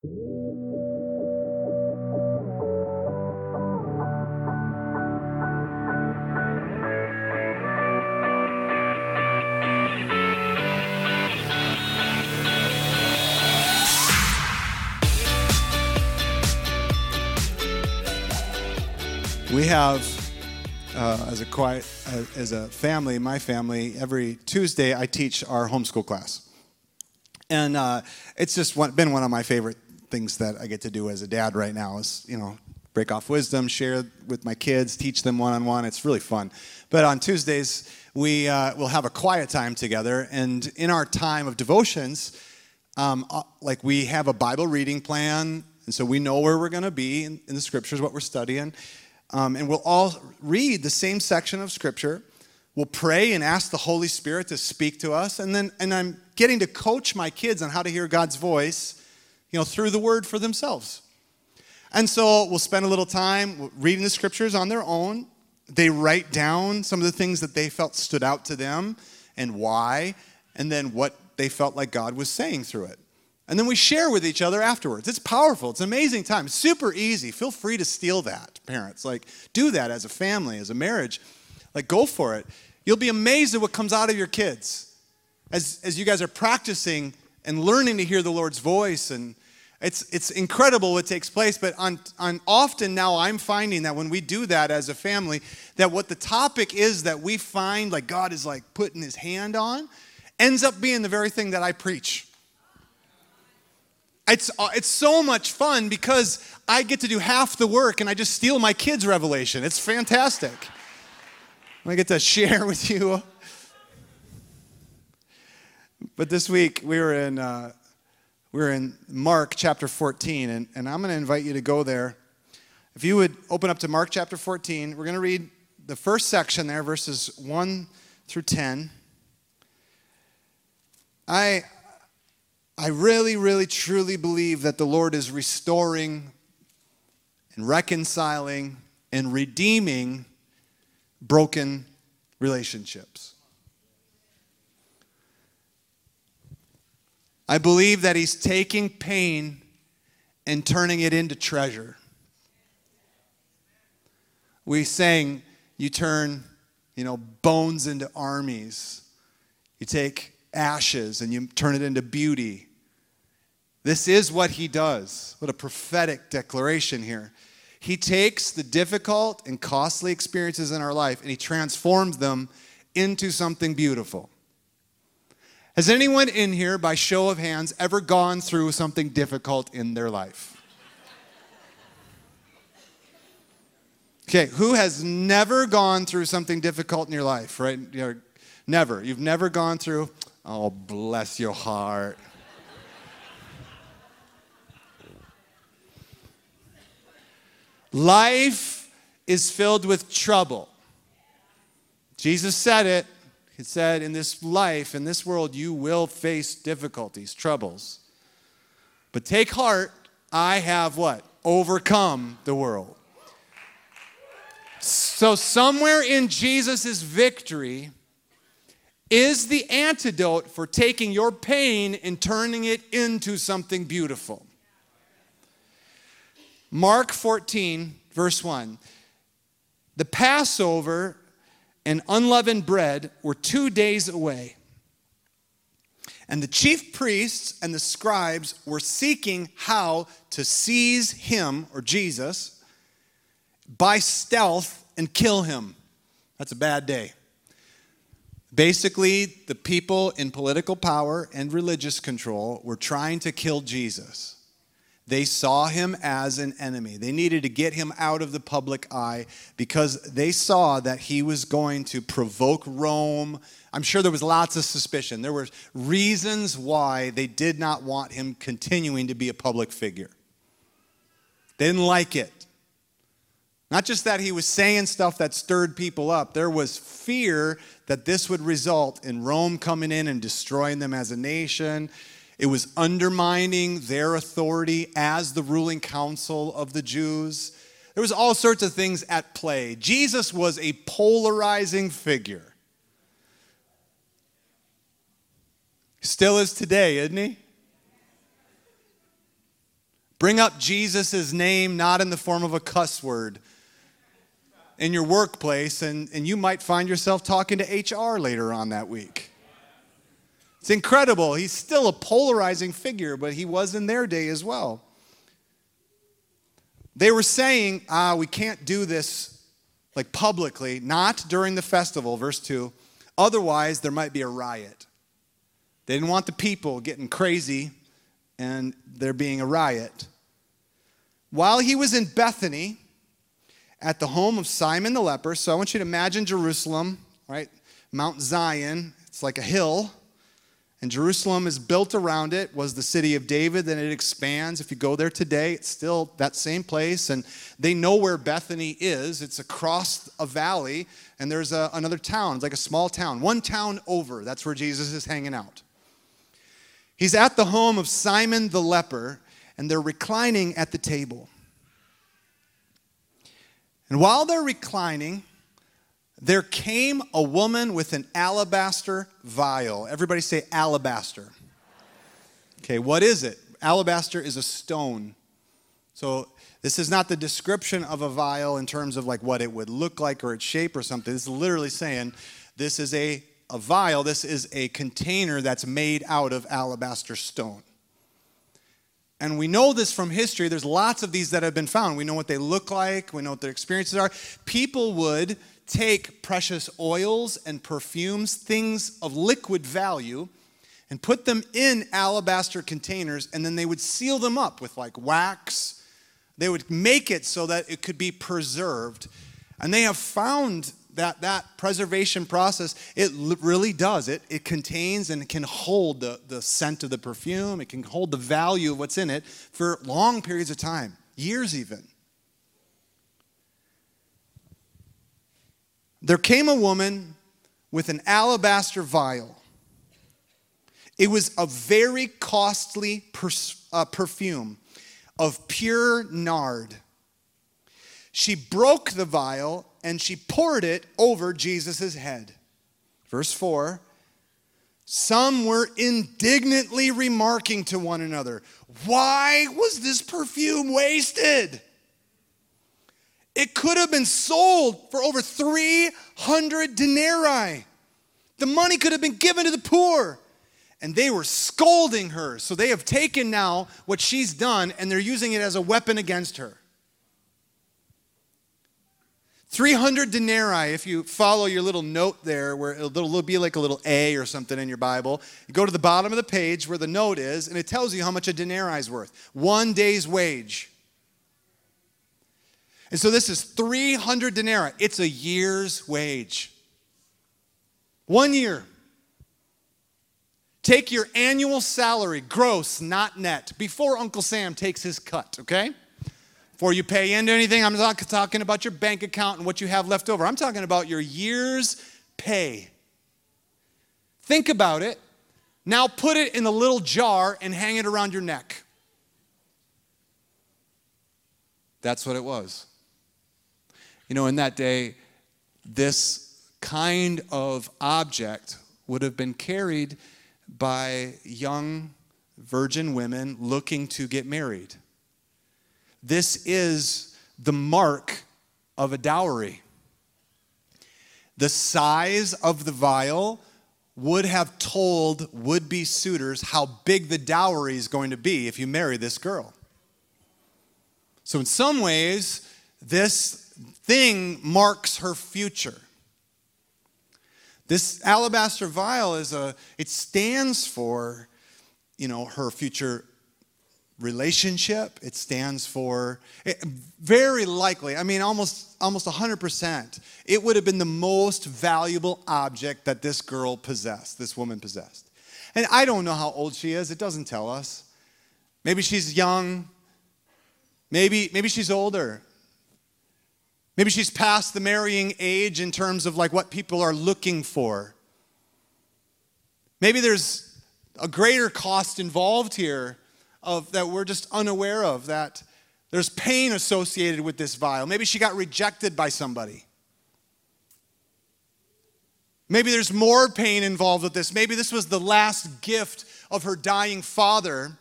We have, uh, as a quiet, uh, as a family, my family, every Tuesday I teach our homeschool class, and uh, it's just one, been one of my favorite things that I get to do as a dad right now. Is you know break off wisdom, share with my kids, teach them one on one. It's really fun. But on Tuesdays we uh, will have a quiet time together, and in our time of devotions, um, uh, like we have a Bible reading plan, and so we know where we're going to be in, in the scriptures, what we're studying um, and we'll all read the same section of Scripture. We'll pray and ask the Holy Spirit to speak to us. And then and I'm getting to coach my kids on how to hear God's voice, you know, through the Word for themselves. And so we'll spend a little time reading the Scriptures on their own. They write down some of the things that they felt stood out to them and why, and then what they felt like God was saying through it. And then we share with each other afterwards. It's powerful. It's an amazing time. Super easy. Feel free to steal that, parents. Like, do that as a family, as a marriage. Like, go for it. You'll be amazed at what comes out of your kids as, as you guys are practicing and learning to hear the Lord's voice. And it's, it's incredible what takes place. But on, on often now, I'm finding that when we do that as a family, that what the topic is that we find like God is like putting his hand on ends up being the very thing that I preach it's, uh, it's so much fun because I get to do half the work and I just steal my kids' revelation. It's fantastic. I get to share with you. But this week we were in, uh, were in Mark chapter 14, and, and I'm going to invite you to go there. If you would open up to Mark chapter 14, we're going to read the first section there, verses 1 through 10. I, I really, really, truly believe that the Lord is restoring and reconciling and redeeming broken relationships. I believe that He's taking pain and turning it into treasure. We sang, you turn, you know, bones into armies. You take ashes and you turn it into beauty. This is what he does. What a prophetic declaration here. He takes the difficult and costly experiences in our life and he transforms them into something beautiful. Has anyone in here, by show of hands, ever gone through something difficult in their life? Okay, who has never gone through something difficult in your life, right? You're, never. You've never gone through, oh, bless your heart. Life is filled with trouble. Jesus said it. He said, In this life, in this world, you will face difficulties, troubles. But take heart, I have what? Overcome the world. So, somewhere in Jesus' victory is the antidote for taking your pain and turning it into something beautiful. Mark 14, verse 1. The Passover and unleavened bread were two days away. And the chief priests and the scribes were seeking how to seize him, or Jesus, by stealth and kill him. That's a bad day. Basically, the people in political power and religious control were trying to kill Jesus. They saw him as an enemy. They needed to get him out of the public eye because they saw that he was going to provoke Rome. I'm sure there was lots of suspicion. There were reasons why they did not want him continuing to be a public figure. They didn't like it. Not just that he was saying stuff that stirred people up, there was fear that this would result in Rome coming in and destroying them as a nation it was undermining their authority as the ruling council of the Jews. There was all sorts of things at play. Jesus was a polarizing figure. Still is today, isn't he? Bring up Jesus' name not in the form of a cuss word in your workplace, and, and you might find yourself talking to HR later on that week. It's incredible. He's still a polarizing figure, but he was in their day as well. They were saying, ah, we can't do this like publicly, not during the festival, verse 2. Otherwise, there might be a riot. They didn't want the people getting crazy and there being a riot. While he was in Bethany, at the home of Simon the leper, so I want you to imagine Jerusalem, right? Mount Zion, it's like a hill. And Jerusalem is built around it, was the city of David, then it expands. If you go there today, it's still that same place. And they know where Bethany is. It's across a valley, and there's a, another town. It's like a small town, one town over. That's where Jesus is hanging out. He's at the home of Simon the leper, and they're reclining at the table. And while they're reclining, there came a woman with an alabaster vial. Everybody say alabaster. Okay, what is it? Alabaster is a stone. So this is not the description of a vial in terms of like what it would look like or its shape or something. Is literally saying this is a, a vial, this is a container that's made out of alabaster stone. And we know this from history. There's lots of these that have been found. We know what they look like, we know what their experiences are. People would take precious oils and perfumes, things of liquid value, and put them in alabaster containers, and then they would seal them up with like wax. They would make it so that it could be preserved. And they have found that that preservation process it really does it it contains and it can hold the, the scent of the perfume it can hold the value of what's in it for long periods of time years even There came a woman with an alabaster vial. It was a very costly uh, perfume of pure nard. She broke the vial and she poured it over Jesus' head. Verse 4 Some were indignantly remarking to one another, Why was this perfume wasted? It could have been sold for over 300 denarii. The money could have been given to the poor. And they were scolding her. So they have taken now what she's done and they're using it as a weapon against her. 300 denarii, if you follow your little note there, where it'll be like a little A or something in your Bible, you go to the bottom of the page where the note is, and it tells you how much a denarii is worth. One day's wage. And so this is 300 denarii. It's a year's wage. One year. Take your annual salary, gross, not net, before Uncle Sam takes his cut, okay? Before you pay into anything, I'm not talking about your bank account and what you have left over. I'm talking about your year's pay. Think about it. Now put it in a little jar and hang it around your neck. That's what it was. You know, in that day, this kind of object would have been carried by young virgin women looking to get married. This is the mark of a dowry. The size of the vial would have told would be suitors how big the dowry is going to be if you marry this girl. So, in some ways, this thing marks her future. This alabaster vial is a, it stands for, you know, her future relationship. It stands for, it, very likely, I mean, almost, almost 100%, it would have been the most valuable object that this girl possessed, this woman possessed. And I don't know how old she is, it doesn't tell us. Maybe she's young, maybe, maybe she's older. Maybe she's past the marrying age in terms of like what people are looking for. Maybe there's a greater cost involved here of that we're just unaware of that there's pain associated with this vial. Maybe she got rejected by somebody. Maybe there's more pain involved with this. Maybe this was the last gift of her dying father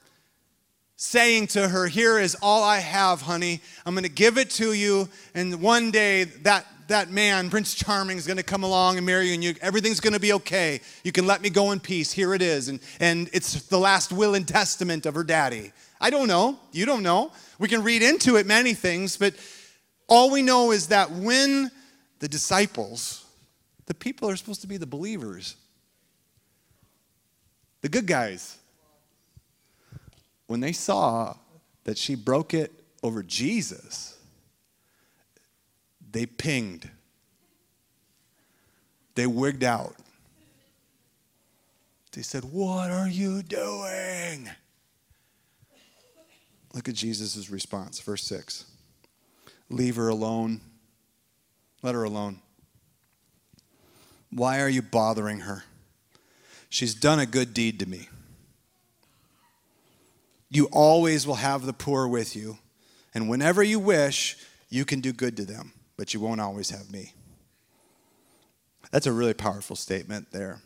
saying to her, Here is all I have, honey. I'm going to give it to you. And one day, that, that man, Prince Charming, is going to come along and marry you, and you, everything's going to be okay. You can let me go in peace. Here it is. And, and it's the last will and testament of her daddy. I don't know. You don't know. We can read into it many things, but all we know is that when the disciples, the people are supposed to be the believers, the good guys, when they saw that she broke it over Jesus, they pinged. They wigged out. They said, What are you doing? Look at Jesus' response, verse 6. Leave her alone. Let her alone. Why are you bothering her? She's done a good deed to me. You always will have the poor with you, and whenever you wish, you can do good to them, but you won't always have me. That's a really powerful statement there.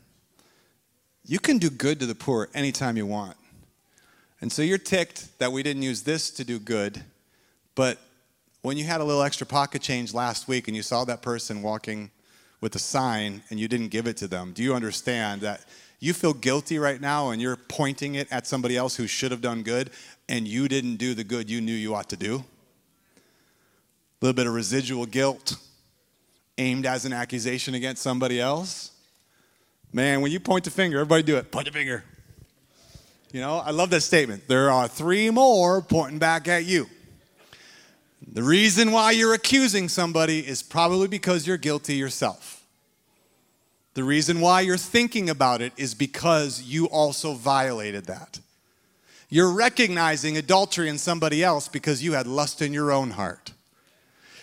You can do good to the poor anytime you want. And so you're ticked that we didn't use this to do good, but when you had a little extra pocket change last week and you saw that person walking with a sign and you didn't give it to them, do you understand that you feel guilty right now and you're pointing it at somebody else who should have done good and you didn't do the good you knew you ought to do. A little bit of residual guilt aimed as an accusation against somebody else. Man, when you point the finger, everybody do it. Point the finger. You know, I love that statement. There are three more pointing back at you. The reason why you're accusing somebody is probably because you're guilty yourself. The reason why you're thinking about it is because you also violated that. You're recognizing adultery in somebody else because you had lust in your own heart.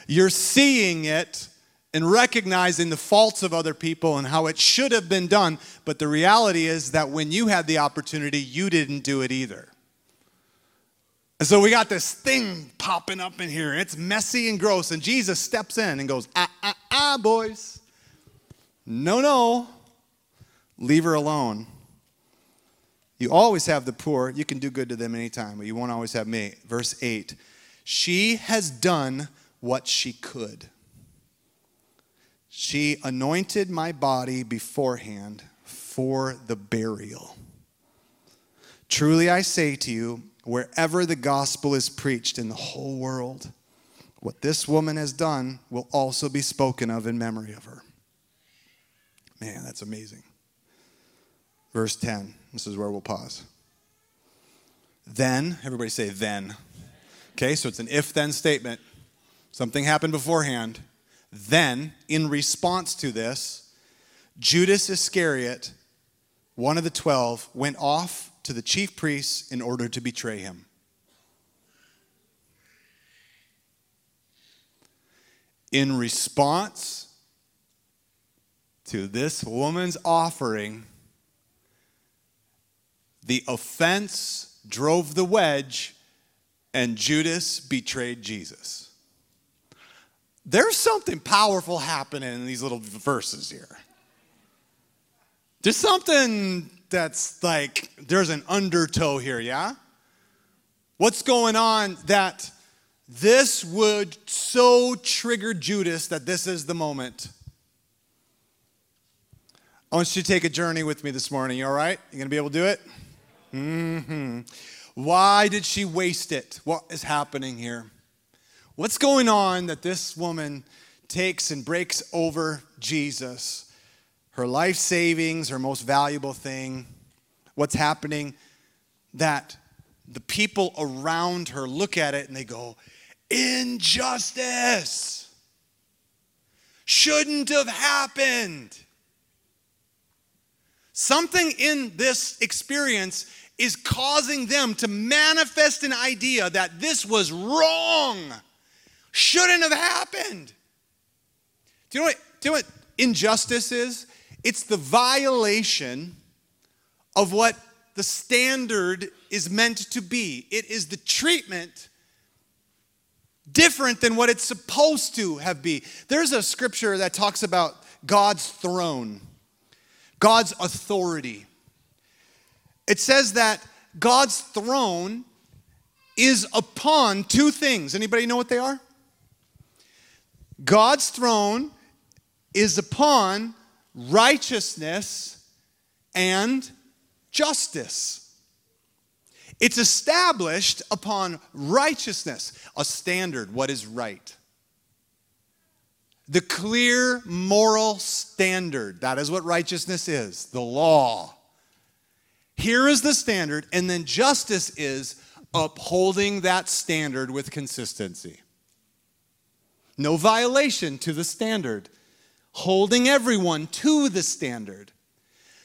You're seeing it and recognizing the faults of other people and how it should have been done, but the reality is that when you had the opportunity, you didn't do it either. And so we got this thing popping up in here, it's messy and gross, and Jesus steps in and goes, ah, ah, ah, boys. No, no, leave her alone. You always have the poor. You can do good to them anytime, but you won't always have me. Verse 8 She has done what she could. She anointed my body beforehand for the burial. Truly I say to you, wherever the gospel is preached in the whole world, what this woman has done will also be spoken of in memory of her. Man, that's amazing. Verse 10. This is where we'll pause. Then, everybody say then. Okay, so it's an if then statement. Something happened beforehand. Then, in response to this, Judas Iscariot, one of the twelve, went off to the chief priests in order to betray him. In response to this woman's offering, the offense drove the wedge, and Judas betrayed Jesus. There's something powerful happening in these little verses here. There's something that's like, there's an undertow here, yeah? What's going on that this would so trigger Judas that this is the moment I want you to take a journey with me this morning. All right? You gonna be able to do it? Mm-hmm. Why did she waste it? What is happening here? What's going on that this woman takes and breaks over Jesus? Her life savings, her most valuable thing. What's happening that the people around her look at it and they go, Injustice shouldn't have happened. Something in this experience is causing them to manifest an idea that this was wrong, shouldn't have happened. Do you know what, do you know what injustice is? It's the violation of what the standard is meant to be. It is the treatment different than what it's supposed to have be. There's a scripture that talks about God's throne. God's authority. It says that God's throne is upon two things. Anybody know what they are? God's throne is upon righteousness and justice. It's established upon righteousness, a standard, what is right. The clear moral standard. That is what righteousness is the law. Here is the standard, and then justice is upholding that standard with consistency. No violation to the standard, holding everyone to the standard.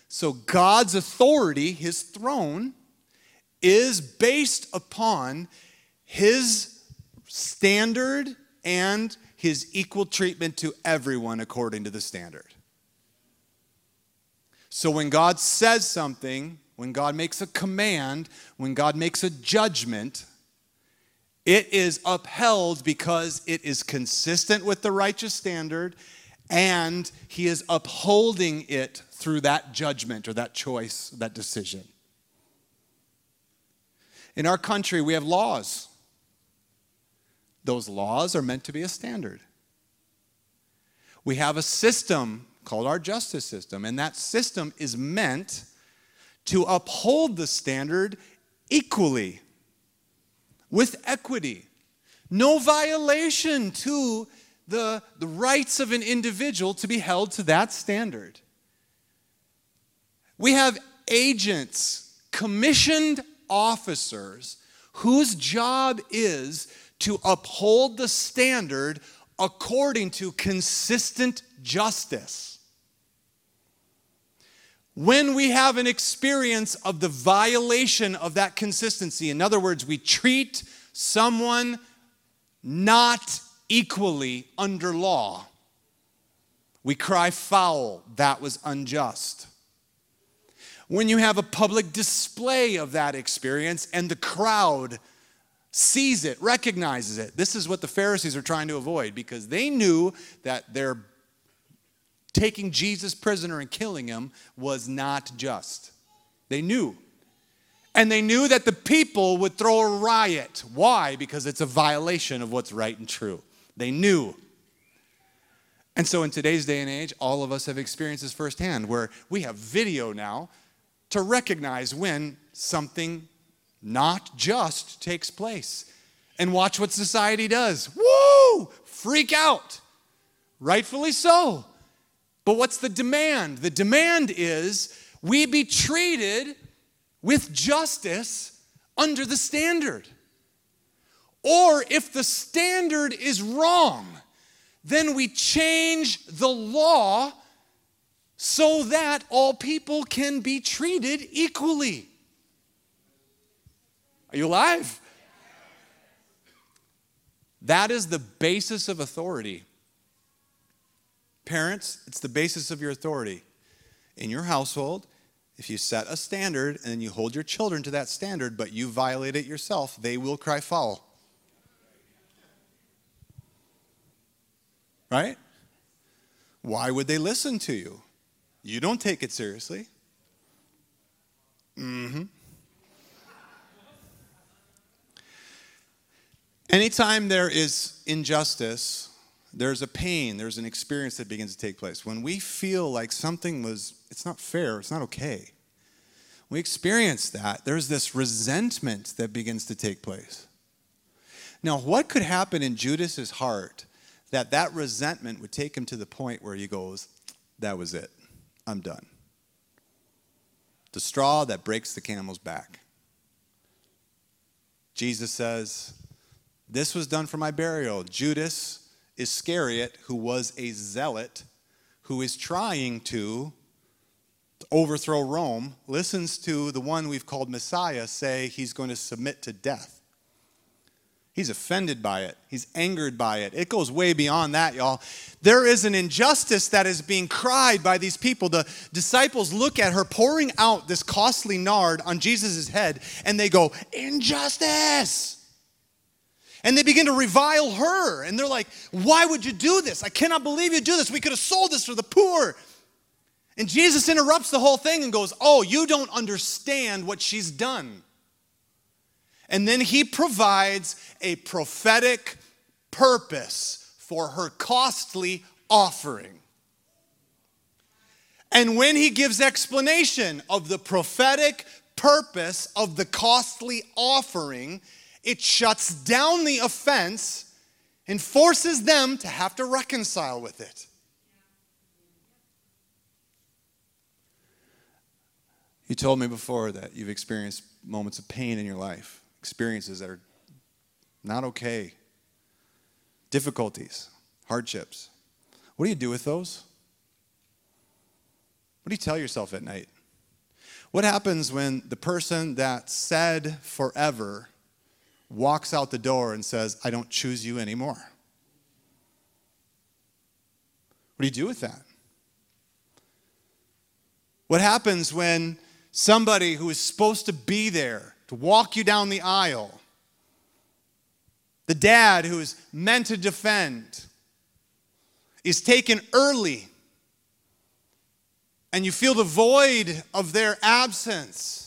So God's authority, his throne, is based upon his standard and his equal treatment to everyone according to the standard. So when God says something, when God makes a command, when God makes a judgment, it is upheld because it is consistent with the righteous standard and he is upholding it through that judgment or that choice, that decision. In our country, we have laws. Those laws are meant to be a standard. We have a system called our justice system, and that system is meant to uphold the standard equally with equity. No violation to the, the rights of an individual to be held to that standard. We have agents, commissioned officers whose job is to uphold the standard according to consistent justice. When we have an experience of the violation of that consistency, in other words, we treat someone not equally under law, we cry foul, that was unjust when you have a public display of that experience and the crowd sees it, recognizes it. This is what the Pharisees are trying to avoid because they knew that their taking Jesus prisoner and killing him was not just. They knew. And they knew that the people would throw a riot. Why? Because it's a violation of what's right and true. They knew. And so, in today's day and age, all of us have experienced this firsthand where we have video now to recognize when something not just takes place. And watch what society does. Woo! Freak out. Rightfully so. But what's the demand? The demand is we be treated with justice under the standard. Or if the standard is wrong, then we change the law so that all people can be treated equally. Are you alive? That is the basis of authority. Parents, it's the basis of your authority. In your household, if you set a standard and you hold your children to that standard, but you violate it yourself, they will cry foul. Right? Why would they listen to you? You don't take it seriously. Mm-hmm. Anytime there is injustice, there's a pain, there's an experience that begins to take place. When we feel like something was, it's not fair, it's not okay, we experience that, there's this resentment that begins to take place. Now, what could happen in Judas's heart that that resentment would take him to the point where he goes, that was it. I'm done. The straw that breaks the camel's back. Jesus says, This was done for my burial. Judas Iscariot, who was a zealot, who is trying to overthrow Rome, listens to the one we've called Messiah say he's going to submit to death. He's offended by it. He's angered by it. It goes way beyond that, y'all. There is an injustice that is being cried by these people. The disciples look at her pouring out this costly nard on Jesus' head and they go, Injustice! And they begin to revile her. And they're like, Why would you do this? I cannot believe you do this. We could have sold this for the poor. And Jesus interrupts the whole thing and goes, Oh, you don't understand what she's done. And then he provides a prophetic purpose for her costly offering. And when he gives explanation of the prophetic purpose of the costly offering, it shuts down the offense and forces them to have to reconcile with it. You told me before that you've experienced moments of pain in your life, experiences that are not okay, difficulties, hardships. What do you do with those? What do you tell yourself at night? What happens when the person that said forever walks out the door and says, I don't choose you anymore? What do you do with that? What happens when somebody who is supposed to be there to walk you down the aisle, the dad who is meant to defend, is taken early and you feel the void of their absence.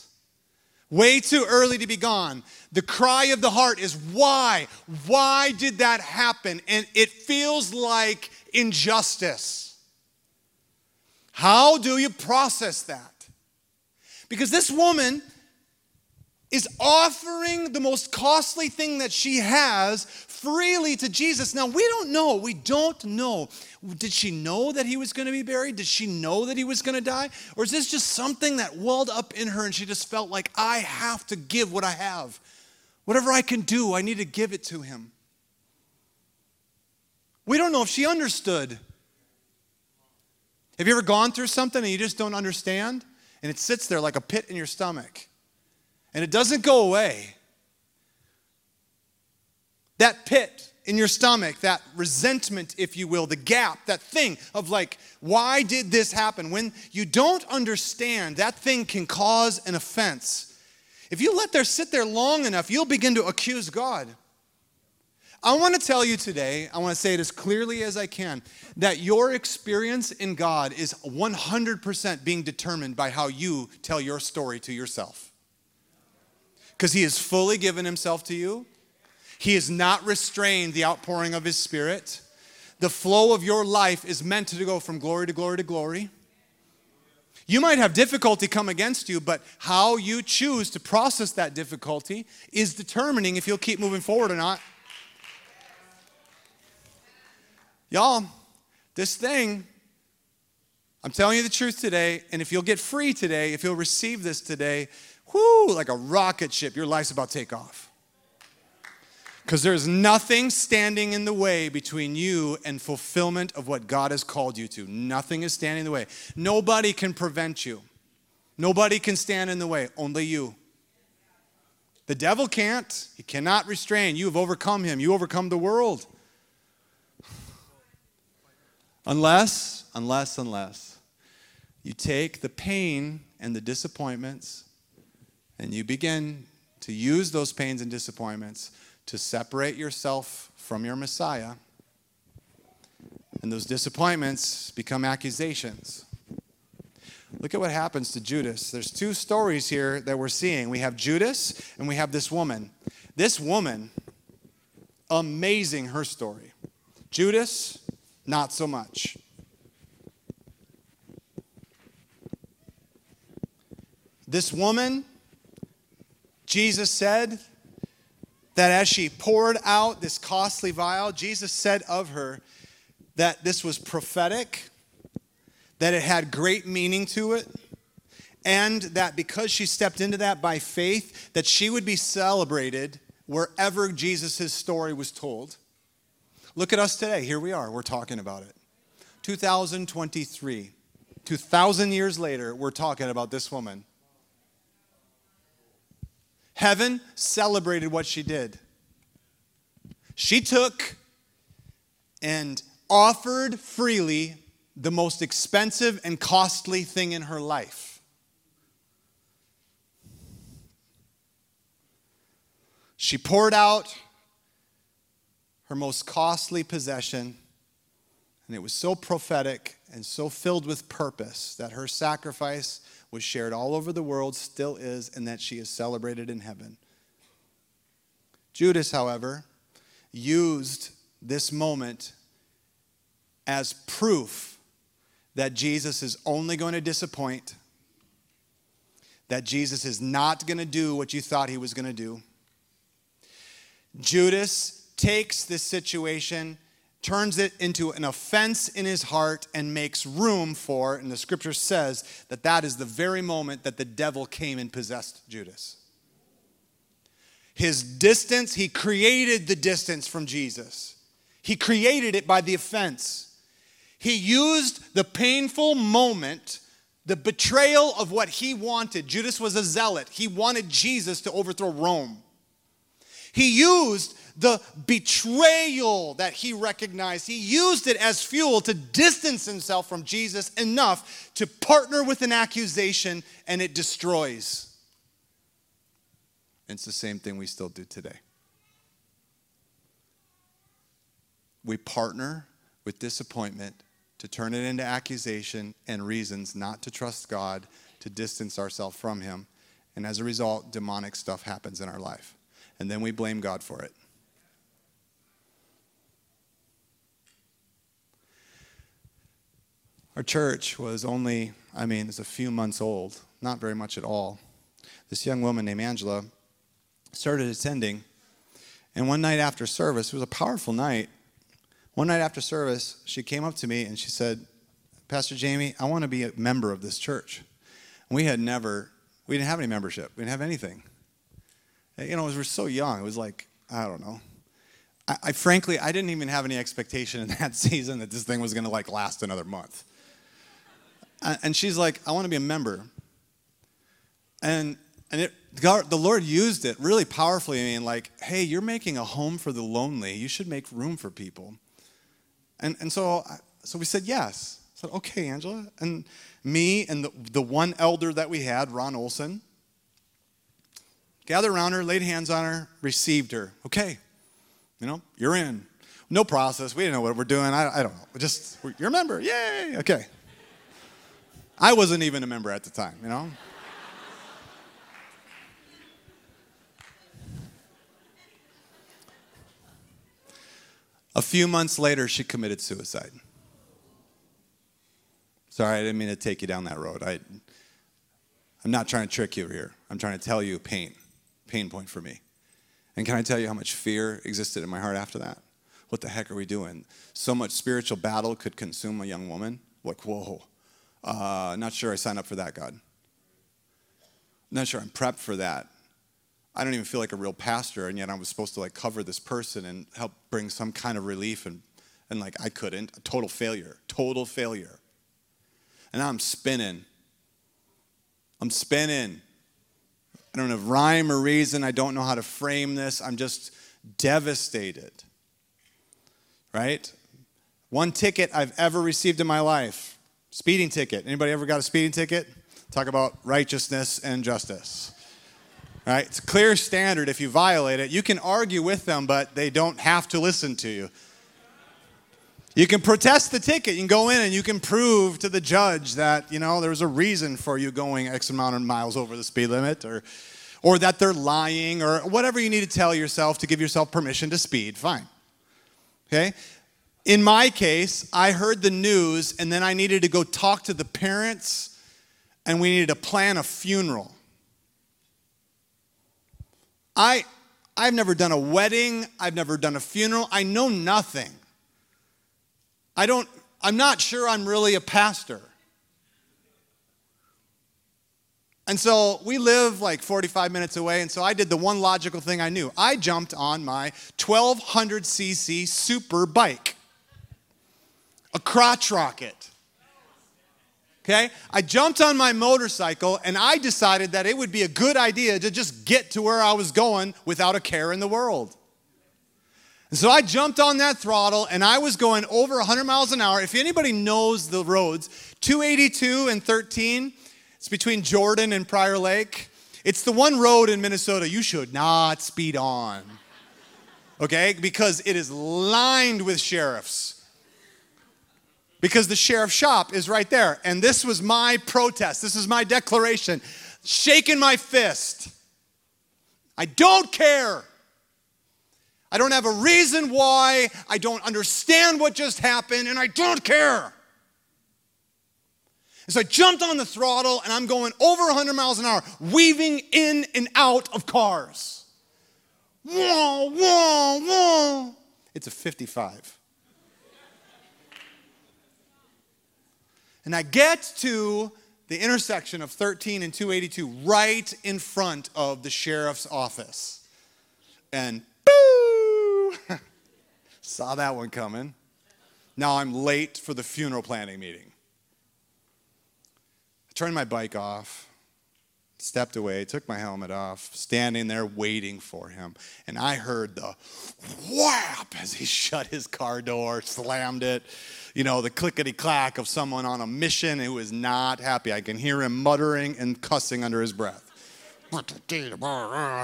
Way too early to be gone. The cry of the heart is why? Why did that happen? And it feels like injustice. How do you process that? Because this woman is offering the most costly thing that she has freely to Jesus. Now, we don't know. We don't know. Did she know that he was going to be buried? Did she know that he was going to die? Or is this just something that welled up in her and she just felt like, I have to give what I have? Whatever I can do, I need to give it to him. We don't know if she understood. Have you ever gone through something and you just don't understand? And it sits there like a pit in your stomach and it doesn't go away. That pit in your stomach, that resentment, if you will, the gap, that thing of like, why did this happen? When you don't understand, that thing can cause an offense. If you let there sit there long enough, you'll begin to accuse God. I want to tell you today, I want to say it as clearly as I can, that your experience in God is 100% being determined by how you tell your story to yourself because he has fully given himself to you. He has not restrained the outpouring of his spirit. The flow of your life is meant to go from glory to glory to glory. You might have difficulty come against you, but how you choose to process that difficulty is determining if you'll keep moving forward or not. Y'all, this thing, I'm telling you the truth today, and if you'll get free today, if you'll receive this today, whoo, like a rocket ship, your life's about to take off. Because there's nothing standing in the way between you and fulfillment of what God has called you to. Nothing is standing in the way. Nobody can prevent you. Nobody can stand in the way, only you. The devil can't. He cannot restrain. You have overcome him. You overcome the world. Unless, unless, unless you take the pain and the disappointments and you begin to use those pains and disappointments to separate yourself from your Messiah. And those disappointments become accusations. Look at what happens to Judas. There's two stories here that we're seeing. We have Judas and we have this woman. This woman, amazing her story. Judas, not so much. This woman, Jesus said that as she poured out this costly vial, Jesus said of her that this was prophetic, that it had great meaning to it, and that because she stepped into that by faith, that she would be celebrated wherever Jesus' story was told. Look at us today. Here we are. We're talking about it. 2023. 2,000 years later, we're talking about this woman. Heaven celebrated what she did. She took and offered freely the most expensive and costly thing in her life. She poured out her most costly possession, and it was so prophetic and so filled with purpose that her sacrifice was shared all over the world, still is, and that she is celebrated in heaven. Judas, however, used this moment as proof that Jesus is only going to disappoint, that Jesus is not going to do what you thought he was going to do. Judas takes this situation, turns it into an offense in his heart, and makes room for, and the scripture says that that is the very moment that the devil came and possessed Judas. His distance, he created the distance from Jesus. He created it by the offense. He used the painful moment, the betrayal of what he wanted. Judas was a zealot, he wanted Jesus to overthrow Rome. He used the betrayal that he recognized, he used it as fuel to distance himself from Jesus enough to partner with an accusation, and it destroys. It's the same thing we still do today. We partner with disappointment to turn it into accusation and reasons not to trust God, to distance ourselves from Him. And as a result, demonic stuff happens in our life. And then we blame God for it. Our church was only, I mean, it's a few months old, not very much at all. This young woman named Angela started attending. And one night after service, it was a powerful night. One night after service, she came up to me and she said, Pastor Jamey, I want to be a member of this church. And we had never, we didn't have any membership. We didn't have anything. You know, we were so young. It was like, I don't know. I, I frankly, I didn't even have any expectation in that season that this thing was going to like last another month. And she's like, I want to be a member. And and it, God, the Lord used it really powerfully. I mean, like, hey, you're making a home for the lonely. You should make room for people. And, and so, so we said yes. I said, okay, Angela. And me and the, the one elder that we had, Ron Olson, gathered around her, laid hands on her, received her. Okay, you know, you're in. No process. We didn't know what we're doing. I, I don't know. Just, you're a member. Yay. Okay. I wasn't even a member at the time, you know. A few months later, she committed suicide. Sorry, I didn't mean to take you down that road. I, I'm not trying to trick you here. I'm trying to tell you pain, pain point for me. And can I tell you how much fear existed in my heart after that? What the heck are we doing? So much spiritual battle could consume a young woman. Like, whoa, uh, not sure I signed up for that, God. Not sure I'm prepped for that. I don't even feel like a real pastor, and yet I was supposed to like cover this person and help bring some kind of relief, and, and like I couldn't. A total failure, total failure. And now I'm spinning. I'm spinning. I don't have rhyme or reason. I don't know how to frame this. I'm just devastated. Right? One ticket I've ever received in my life. Speeding ticket. Anybody ever got a speeding ticket? Talk about righteousness and justice. Right? It's a clear standard. If you violate it, you can argue with them, but they don't have to listen to you. You can protest the ticket. You can go in and you can prove to the judge that, you know, there was a reason for you going X amount of miles over the speed limit or or that they're lying or whatever you need to tell yourself to give yourself permission to speed. Fine. Okay? In my case, I heard the news and then I needed to go talk to the parents and we needed to plan a funeral. I, I've never done a wedding, I've never done a funeral, I know nothing. I don't, I'm not sure I'm really a pastor. And so we live like 45 minutes away, and so I did the one logical thing I knew. I jumped on my 1200cc super bike, a crotch rocket. Okay? I jumped on my motorcycle and I decided that it would be a good idea to just get to where I was going without a care in the world. And so I jumped on that throttle and I was going over 100 miles an hour. If anybody knows the roads, 282 and 13, it's between Jordan and Prior Lake. It's the one road in Minnesota you should not speed on. Okay? Because it is lined with sheriffs because the sheriff's shop is right there. And this was my protest. This is my declaration. Shaking my fist. I don't care. I don't have a reason why. I don't understand what just happened, and I don't care. And so I jumped on the throttle, and I'm going over 100 miles an hour, weaving in and out of cars. Whoa, whoa, whoa. It's a 55. And I get to the intersection of 13 and 282 right in front of the sheriff's office. And boo! Saw that one coming. Now I'm late for the funeral planning meeting. I turned my bike off, stepped away, took my helmet off, standing there waiting for him. And I heard the whap as he shut his car door, slammed it you know, the clickety clack of someone on a mission who is not happy. I can hear him muttering and cussing under his breath.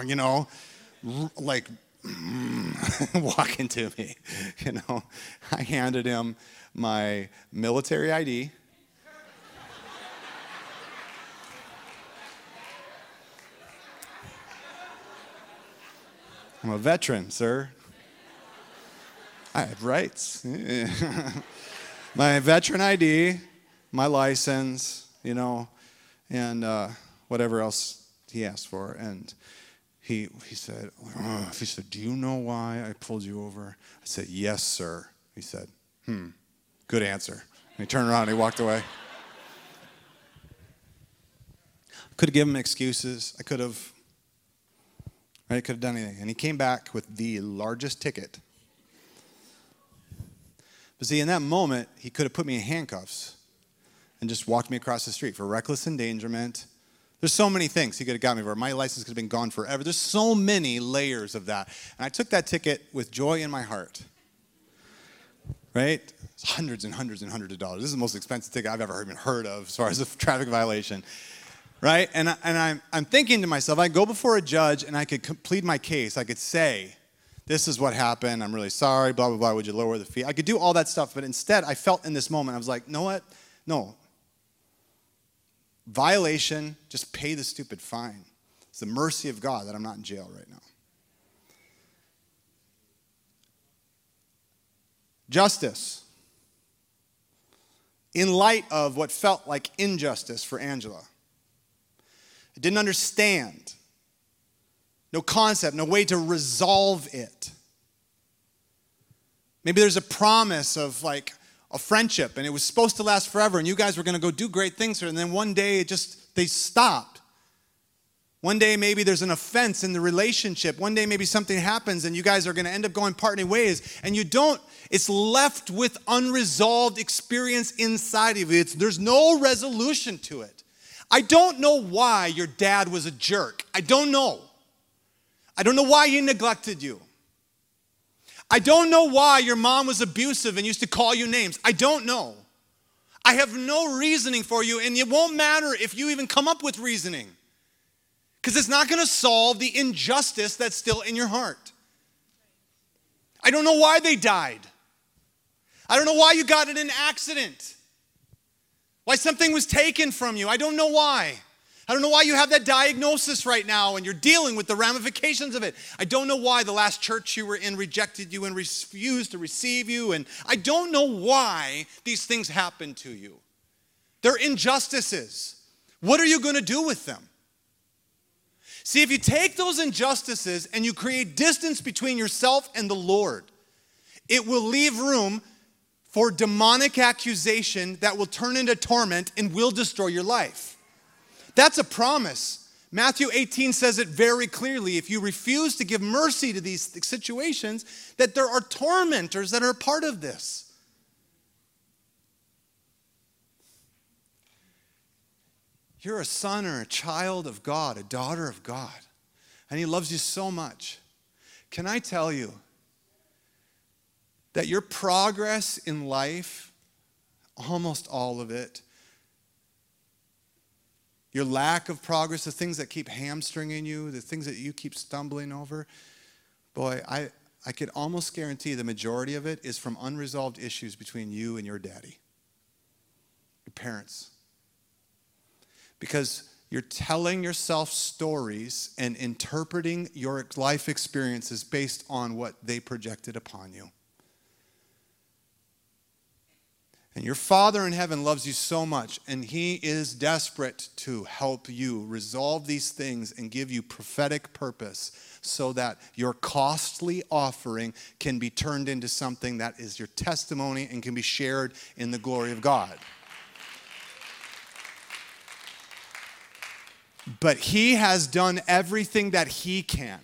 You know, like walking to me. You know, I handed him my military ID. I'm a veteran, sir. I have rights. my veteran ID, my license, you know, and uh, whatever else he asked for. And he, he said, he said, do you know why I pulled you over? I said, yes, sir. He said, hmm, good answer. And he turned around and he walked away. Could have given him excuses. I could have, right? I could have done anything. And he came back with the largest ticket but see, in that moment, he could have put me in handcuffs and just walked me across the street for reckless endangerment. There's so many things he could have got me for. My license could have been gone forever. There's so many layers of that. And I took that ticket with joy in my heart. Right? It's hundreds and hundreds and hundreds of dollars. This is the most expensive ticket I've ever even heard of as far as a traffic violation. Right? And, I, and I'm, I'm thinking to myself, I go before a judge and I could plead my case. I could say, this is what happened. I'm really sorry, blah, blah, blah. Would you lower the fee? I could do all that stuff, but instead, I felt in this moment, I was like, know what? No. Violation, just pay the stupid fine. It's the mercy of God that I'm not in jail right now. Justice. In light of what felt like injustice for Angela, I didn't understand no concept, no way to resolve it. Maybe there's a promise of like a friendship and it was supposed to last forever and you guys were going to go do great things here and then one day it just they stopped. One day maybe there's an offense in the relationship. One day maybe something happens and you guys are going to end up going parting ways and you don't it's left with unresolved experience inside of you. It's, there's no resolution to it. I don't know why your dad was a jerk. I don't know. I don't know why he neglected you. I don't know why your mom was abusive and used to call you names. I don't know. I have no reasoning for you, and it won't matter if you even come up with reasoning because it's not going to solve the injustice that's still in your heart. I don't know why they died. I don't know why you got in an accident, why something was taken from you. I don't know why. I don't know why you have that diagnosis right now and you're dealing with the ramifications of it. I don't know why the last church you were in rejected you and refused to receive you. And I don't know why these things happen to you. They're injustices. What are you going to do with them? See, if you take those injustices and you create distance between yourself and the Lord, it will leave room for demonic accusation that will turn into torment and will destroy your life. That's a promise. Matthew 18 says it very clearly. If you refuse to give mercy to these situations, that there are tormentors that are part of this. You're a son or a child of God, a daughter of God, and He loves you so much. Can I tell you that your progress in life, almost all of it, your lack of progress, the things that keep hamstringing you, the things that you keep stumbling over, boy, I, I could almost guarantee the majority of it is from unresolved issues between you and your daddy, your parents. Because You're telling yourself stories and interpreting your life experiences based on what they projected upon you. And your Father in heaven loves you so much, and He is desperate to help you resolve these things and give you prophetic purpose so that your costly offering can be turned into something that is your testimony and can be shared in the glory of God. But He has done everything that He can.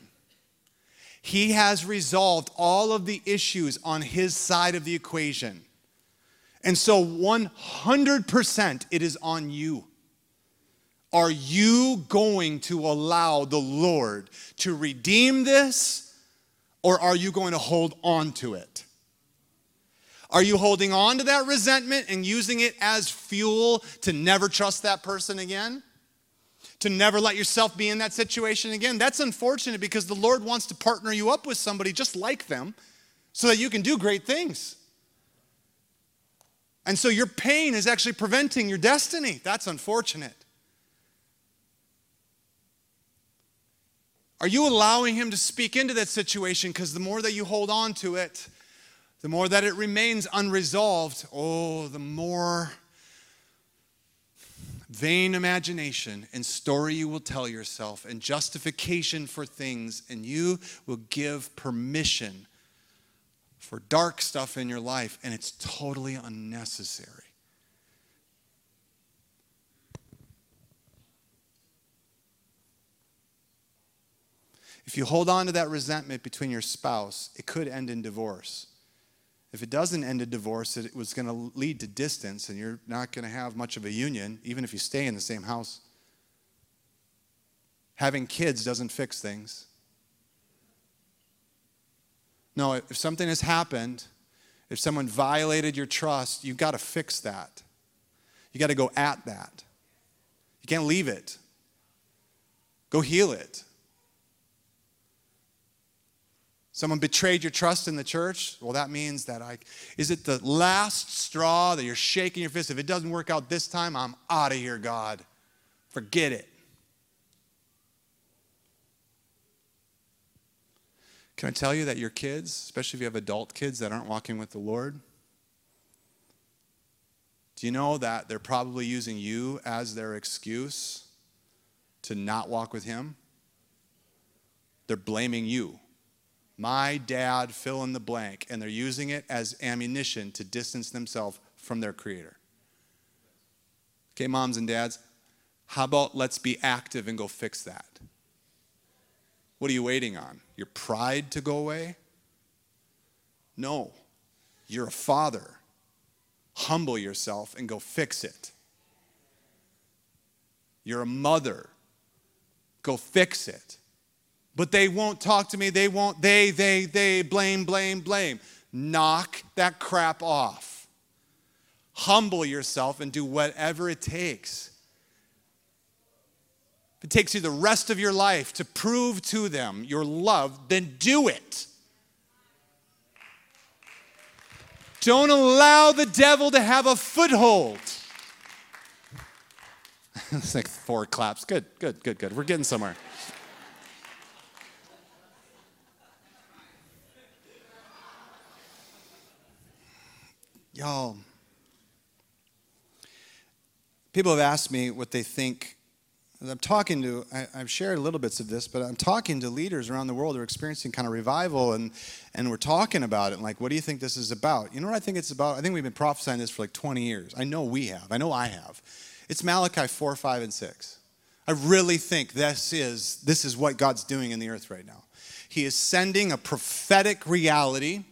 He has resolved all of the issues on His side of the equation. And so 100% it is on you. Are you going to allow the Lord to redeem this or are you going to hold on to it? Are you holding on to that resentment and using it as fuel to never trust that person again? To never let yourself be in that situation again? That's unfortunate because the Lord wants to partner you up with somebody just like them so that you can do great things. And so your pain is actually preventing your destiny. That's unfortunate. Are you allowing Him to speak into that situation? Because the more that you hold on to it, the more that it remains unresolved, oh, the more vain imagination and story you will tell yourself and justification for things, and you will give permission for dark stuff in your life, and it's totally unnecessary. If you hold on to that resentment between your spouse, it could end in divorce. If it doesn't end in divorce, it was going to lead to distance, and you're not going to have much of a union, even if you stay in the same house. Having kids doesn't fix things. No, if something has happened, if someone violated your trust, you've got to fix that. You got to go at that. You can't leave it. Go heal it. Someone betrayed your trust in the church? Well, that means that I is it the last straw that you're shaking your fist? If it doesn't work out this time, I'm out of here, God. Forget it. Can I tell you that your kids, especially if you have adult kids that aren't walking with the Lord, do you know that they're probably using you as their excuse to not walk with Him? They're blaming you. My dad, fill in the blank, and they're using it as ammunition to distance themselves from their Creator. Okay, moms and dads, how about let's be active and go fix that? What are you waiting on? Your pride to go away? No. You're a father. Humble yourself and go fix it. You're a mother. Go fix it. But they won't talk to me. They won't, they, they, they, blame, blame, blame. Knock that crap off. Humble yourself and do whatever it takes if it takes you the rest of your life to prove to them your love, then do it. Don't allow the devil to have a foothold. it's like four claps. Good, good, good, good. We're getting somewhere. Y'all, people have asked me what they think I'm talking to, I, have shared little bits of this, but I'm talking to leaders around the world who are experiencing kind of revival, and, and we're talking about it. And like, what do you think this is about? You know what I think it's about? I think we've been prophesying this for like 20 years. I know we have. I know I have. It's Malachi 4, 5, and 6. I really think this is, this is what God's doing in the earth right now. He is sending a prophetic reality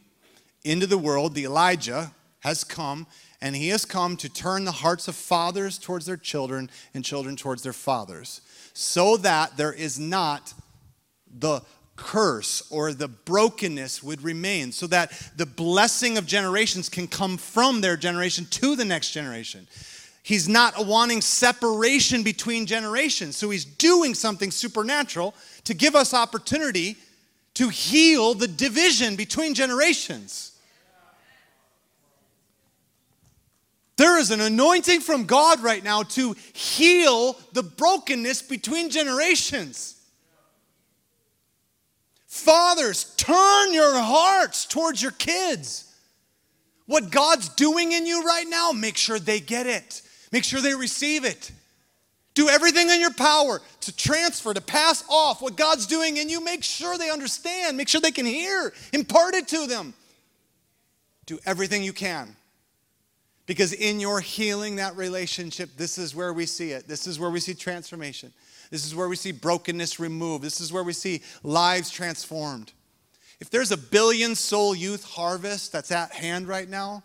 into the world. The Elijah has come and he has come to turn the hearts of fathers towards their children and children towards their fathers, so that there is not the curse or the brokenness would remain, so that the blessing of generations can come from their generation to the next generation. He's not wanting separation between generations, so he's doing something supernatural to give us opportunity to heal the division between generations. There is an anointing from God right now to heal the brokenness between generations. Fathers, turn your hearts towards your kids. What God's doing in you right now, make sure they get it. Make sure they receive it. Do everything in your power to transfer, to pass off what God's doing in you. Make sure they understand. Make sure they can hear. Impart it to them. Do everything you can. Because in your healing that relationship, this is where we see it. This is where we see transformation. This is where we see brokenness removed. This is where we see lives transformed. If there's a billion soul youth harvest that's at hand right now,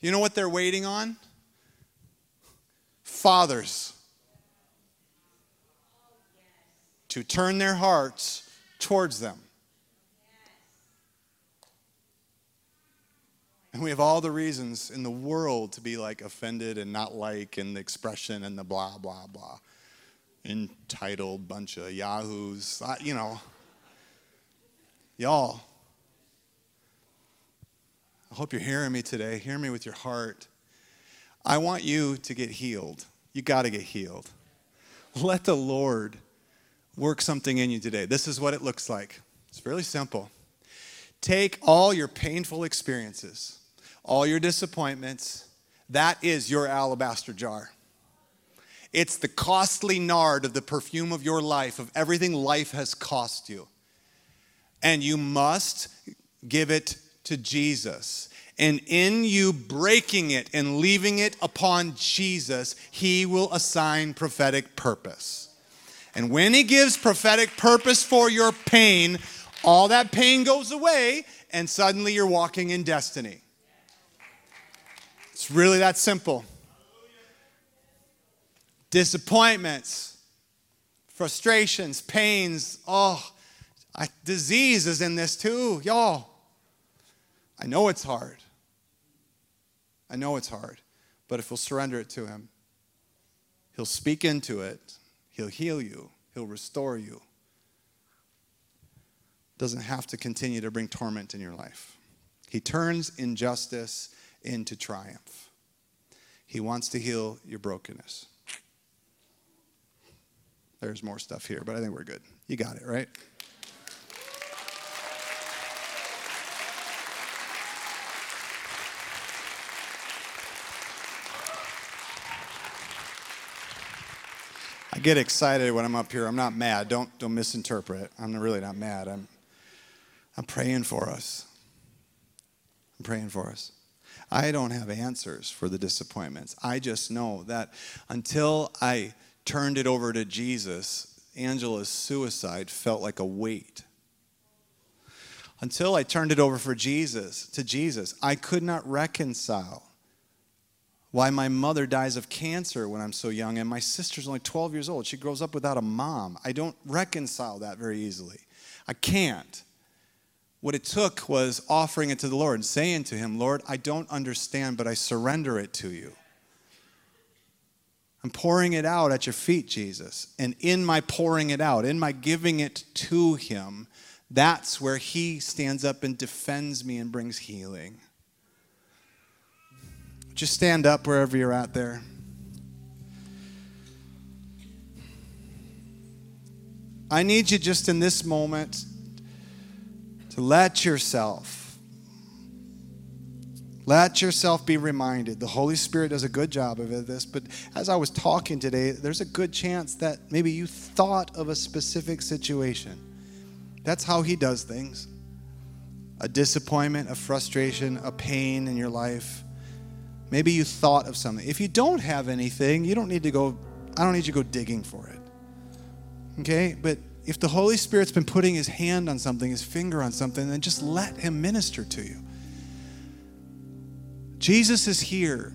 you know what they're waiting on? Fathers to turn their hearts towards them. And we have all the reasons in the world to be like offended and not like, and the expression and the blah, blah, blah. Entitled bunch of yahoos, you know. Y'all, I hope you're hearing me today. Hear me with your heart. I want you to get healed. You got to get healed. Let the Lord work something in you today. This is what it looks like. It's really simple. Take all your painful experiences, all your disappointments. That is your alabaster jar. It's the costly nard of the perfume of your life, of everything life has cost you. And you must give it to Jesus. And in you breaking it and leaving it upon Jesus, He will assign prophetic purpose. And when He gives prophetic purpose for your pain, all that pain goes away, and suddenly you're walking in destiny. It's really that simple. Disappointments, frustrations, pains, oh, I, disease is in this too, y'all. I know it's hard. I know it's hard. But if we'll surrender it to Him, He'll speak into it, He'll heal you, He'll restore you. Doesn't have to continue to bring torment in your life. He turns injustice into triumph. He wants to heal your brokenness. There's more stuff here, but I think we're good. You got it, right? I get excited when I'm up here. I'm not mad. Don't, don't misinterpret. I'm really not mad. I'm, I'm praying for us. I'm praying for us. I don't have answers for the disappointments. I just know that until I turned it over to Jesus, Angela's suicide felt like a weight. Until I turned it over for Jesus, to Jesus, I could not reconcile why my mother dies of cancer when I'm so young and my sister's only 12 years old. She grows up without a mom. I don't reconcile that very easily. I can't. What it took was offering it to the Lord and saying to Him, Lord, I don't understand, but I surrender it to you. I'm pouring it out at your feet, Jesus. And in my pouring it out, in my giving it to Him, that's where He stands up and defends me and brings healing. Just stand up wherever you're at there. I need you just in this moment to let yourself let yourself be reminded. The Holy Spirit does a good job of this, but as I was talking today, there's a good chance that maybe you thought of a specific situation. That's how he does things. A disappointment, a frustration, a pain in your life. Maybe you thought of something. If you don't have anything, you don't need to go, I don't need you to go digging for it. Okay? But if the Holy Spirit's been putting his hand on something, his finger on something, then just let him minister to you. Jesus is here.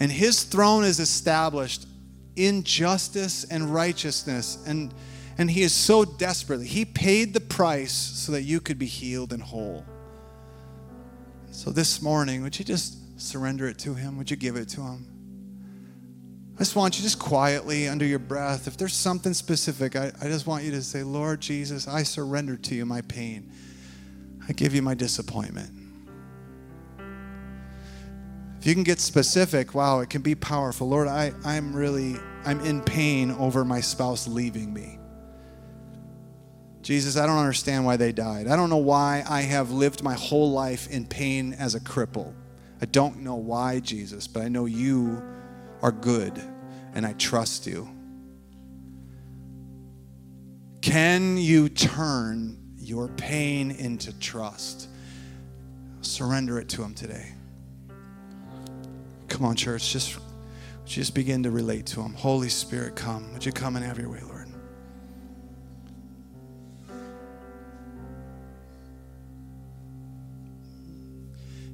And his throne is established in justice and righteousness. And, and he is so desperately, he paid the price so that you could be healed and whole. So this morning, would you just surrender it to Him? Would you give it to Him? I just want you just quietly under your breath, if there's something specific, I, I just want you to say, Lord Jesus, I surrender to you my pain. I give you my disappointment. If you can get specific, wow, it can be powerful. Lord, I, I'm really, I'm in pain over my spouse leaving me. Jesus, I don't understand why they died. I don't know why I have lived my whole life in pain as a cripple. I don't know why, Jesus, but I know you are good and I trust you. Can you turn your pain into trust? Surrender it to Him today. Come on, church, just, just begin to relate to Him. Holy Spirit, come. Would you come and have your way, Lord?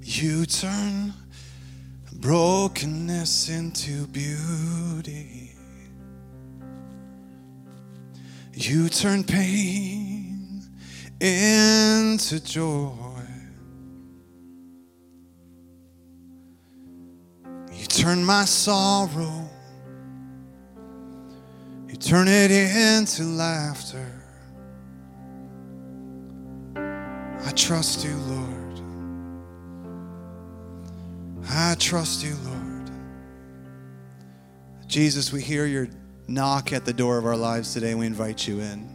You turn brokenness into beauty. You turn pain into joy. You turn my sorrow, you turn it into laughter. I trust you, Lord. I trust you, Lord. Jesus, we hear your knock at the door of our lives today and we invite you in.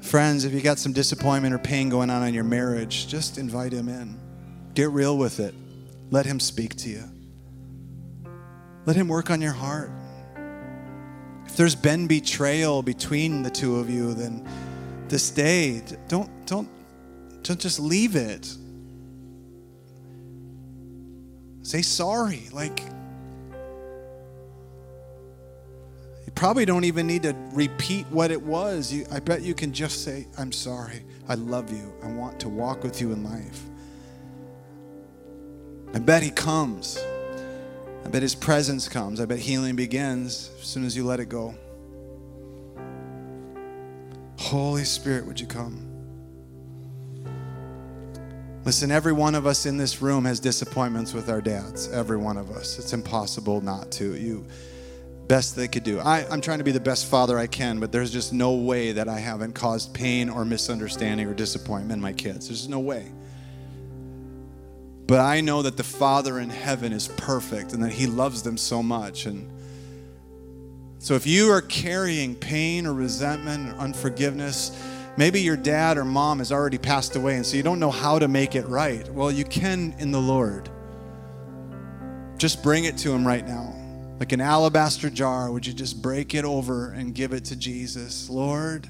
Friends, if you got some disappointment or pain going on in your marriage, just invite him in. Get real with it. Let him speak to you. Let him work on your heart. If there's been betrayal between the two of you, then this day, don't don't don't just leave it. Say sorry. Like you probably don't even need to repeat what it was. You, I bet you can just say, I'm sorry. I love you. I want to walk with you in life. I bet he comes. I bet his presence comes. I bet healing begins as soon as you let it go. Holy Spirit, would you come? Listen, every one of us in this room has disappointments with our dads. Every one of us. It's impossible not to. You best they could do. I, I'm trying to be the best father I can, but there's just no way that I haven't caused pain or misunderstanding or disappointment in my kids. There's no way. But I know that the Father in heaven is perfect and that He loves them so much. And so if you are carrying pain or resentment or unforgiveness, maybe your dad or mom has already passed away and so you don't know how to make it right. Well, you can in the Lord. Just bring it to Him right now. Like an alabaster jar, would you just break it over and give it to Jesus? Lord,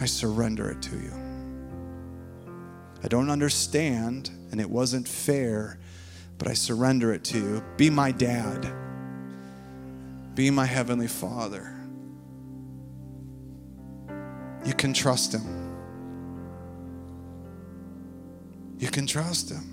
I surrender it to you. I don't understand, and it wasn't fair, but I surrender it to you. Be my dad, be my heavenly father. You can trust him. You can trust him.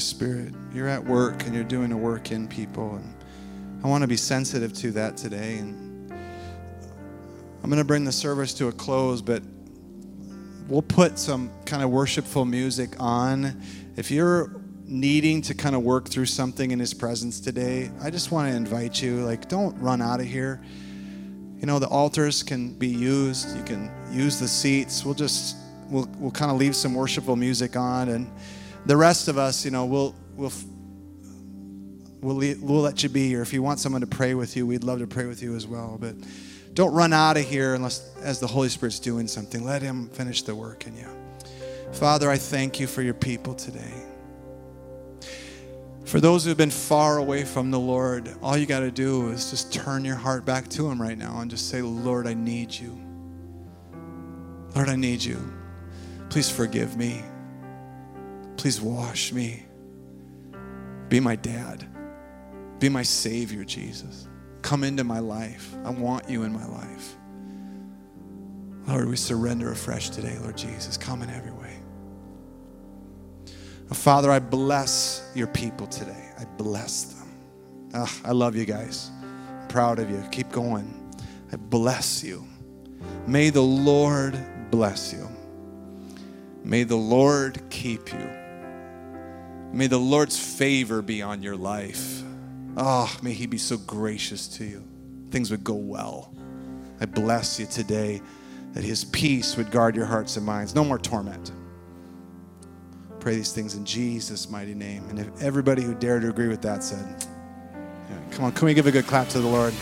Spirit, you're at work and you're doing a work in people. And I want to be sensitive to that today. And I'm going to bring the service to a close, but we'll put some kind of worshipful music on. If you're needing to kind of work through something in His presence today, I just want to invite you, like, don't run out of here. You know, the altars can be used. You can use the seats. We'll just, we'll, we'll kind of leave some worshipful music on. And the rest of us, you know, we'll we'll we'll we'll let you be here. If you want someone to pray with you, we'd love to pray with you as well. But don't run out of here unless as the Holy Spirit's doing something. Let Him finish the work in you. Father, I thank you for your people today. For those who have been far away from the Lord, all you got to do is just turn your heart back to Him right now and just say, Lord, I need you. Lord, I need you. Please forgive me. Please wash me. Be my dad. Be my Savior, Jesus. Come into my life. I want you in my life. Lord, we surrender afresh today, Lord Jesus. Come in every way. Oh, Father, I bless your people today. I bless them. Oh, I love you guys. I'm proud of you. Keep going. I bless you. May the Lord bless you. May the Lord keep you. May the Lord's favor be on your life. Oh, may He be so gracious to you. Things would go well. I bless you today that His peace would guard your hearts and minds. No more torment. Pray these things in Jesus' mighty name. And if everybody who dared to agree with that said, yeah, Come on, can we give a good clap to the Lord?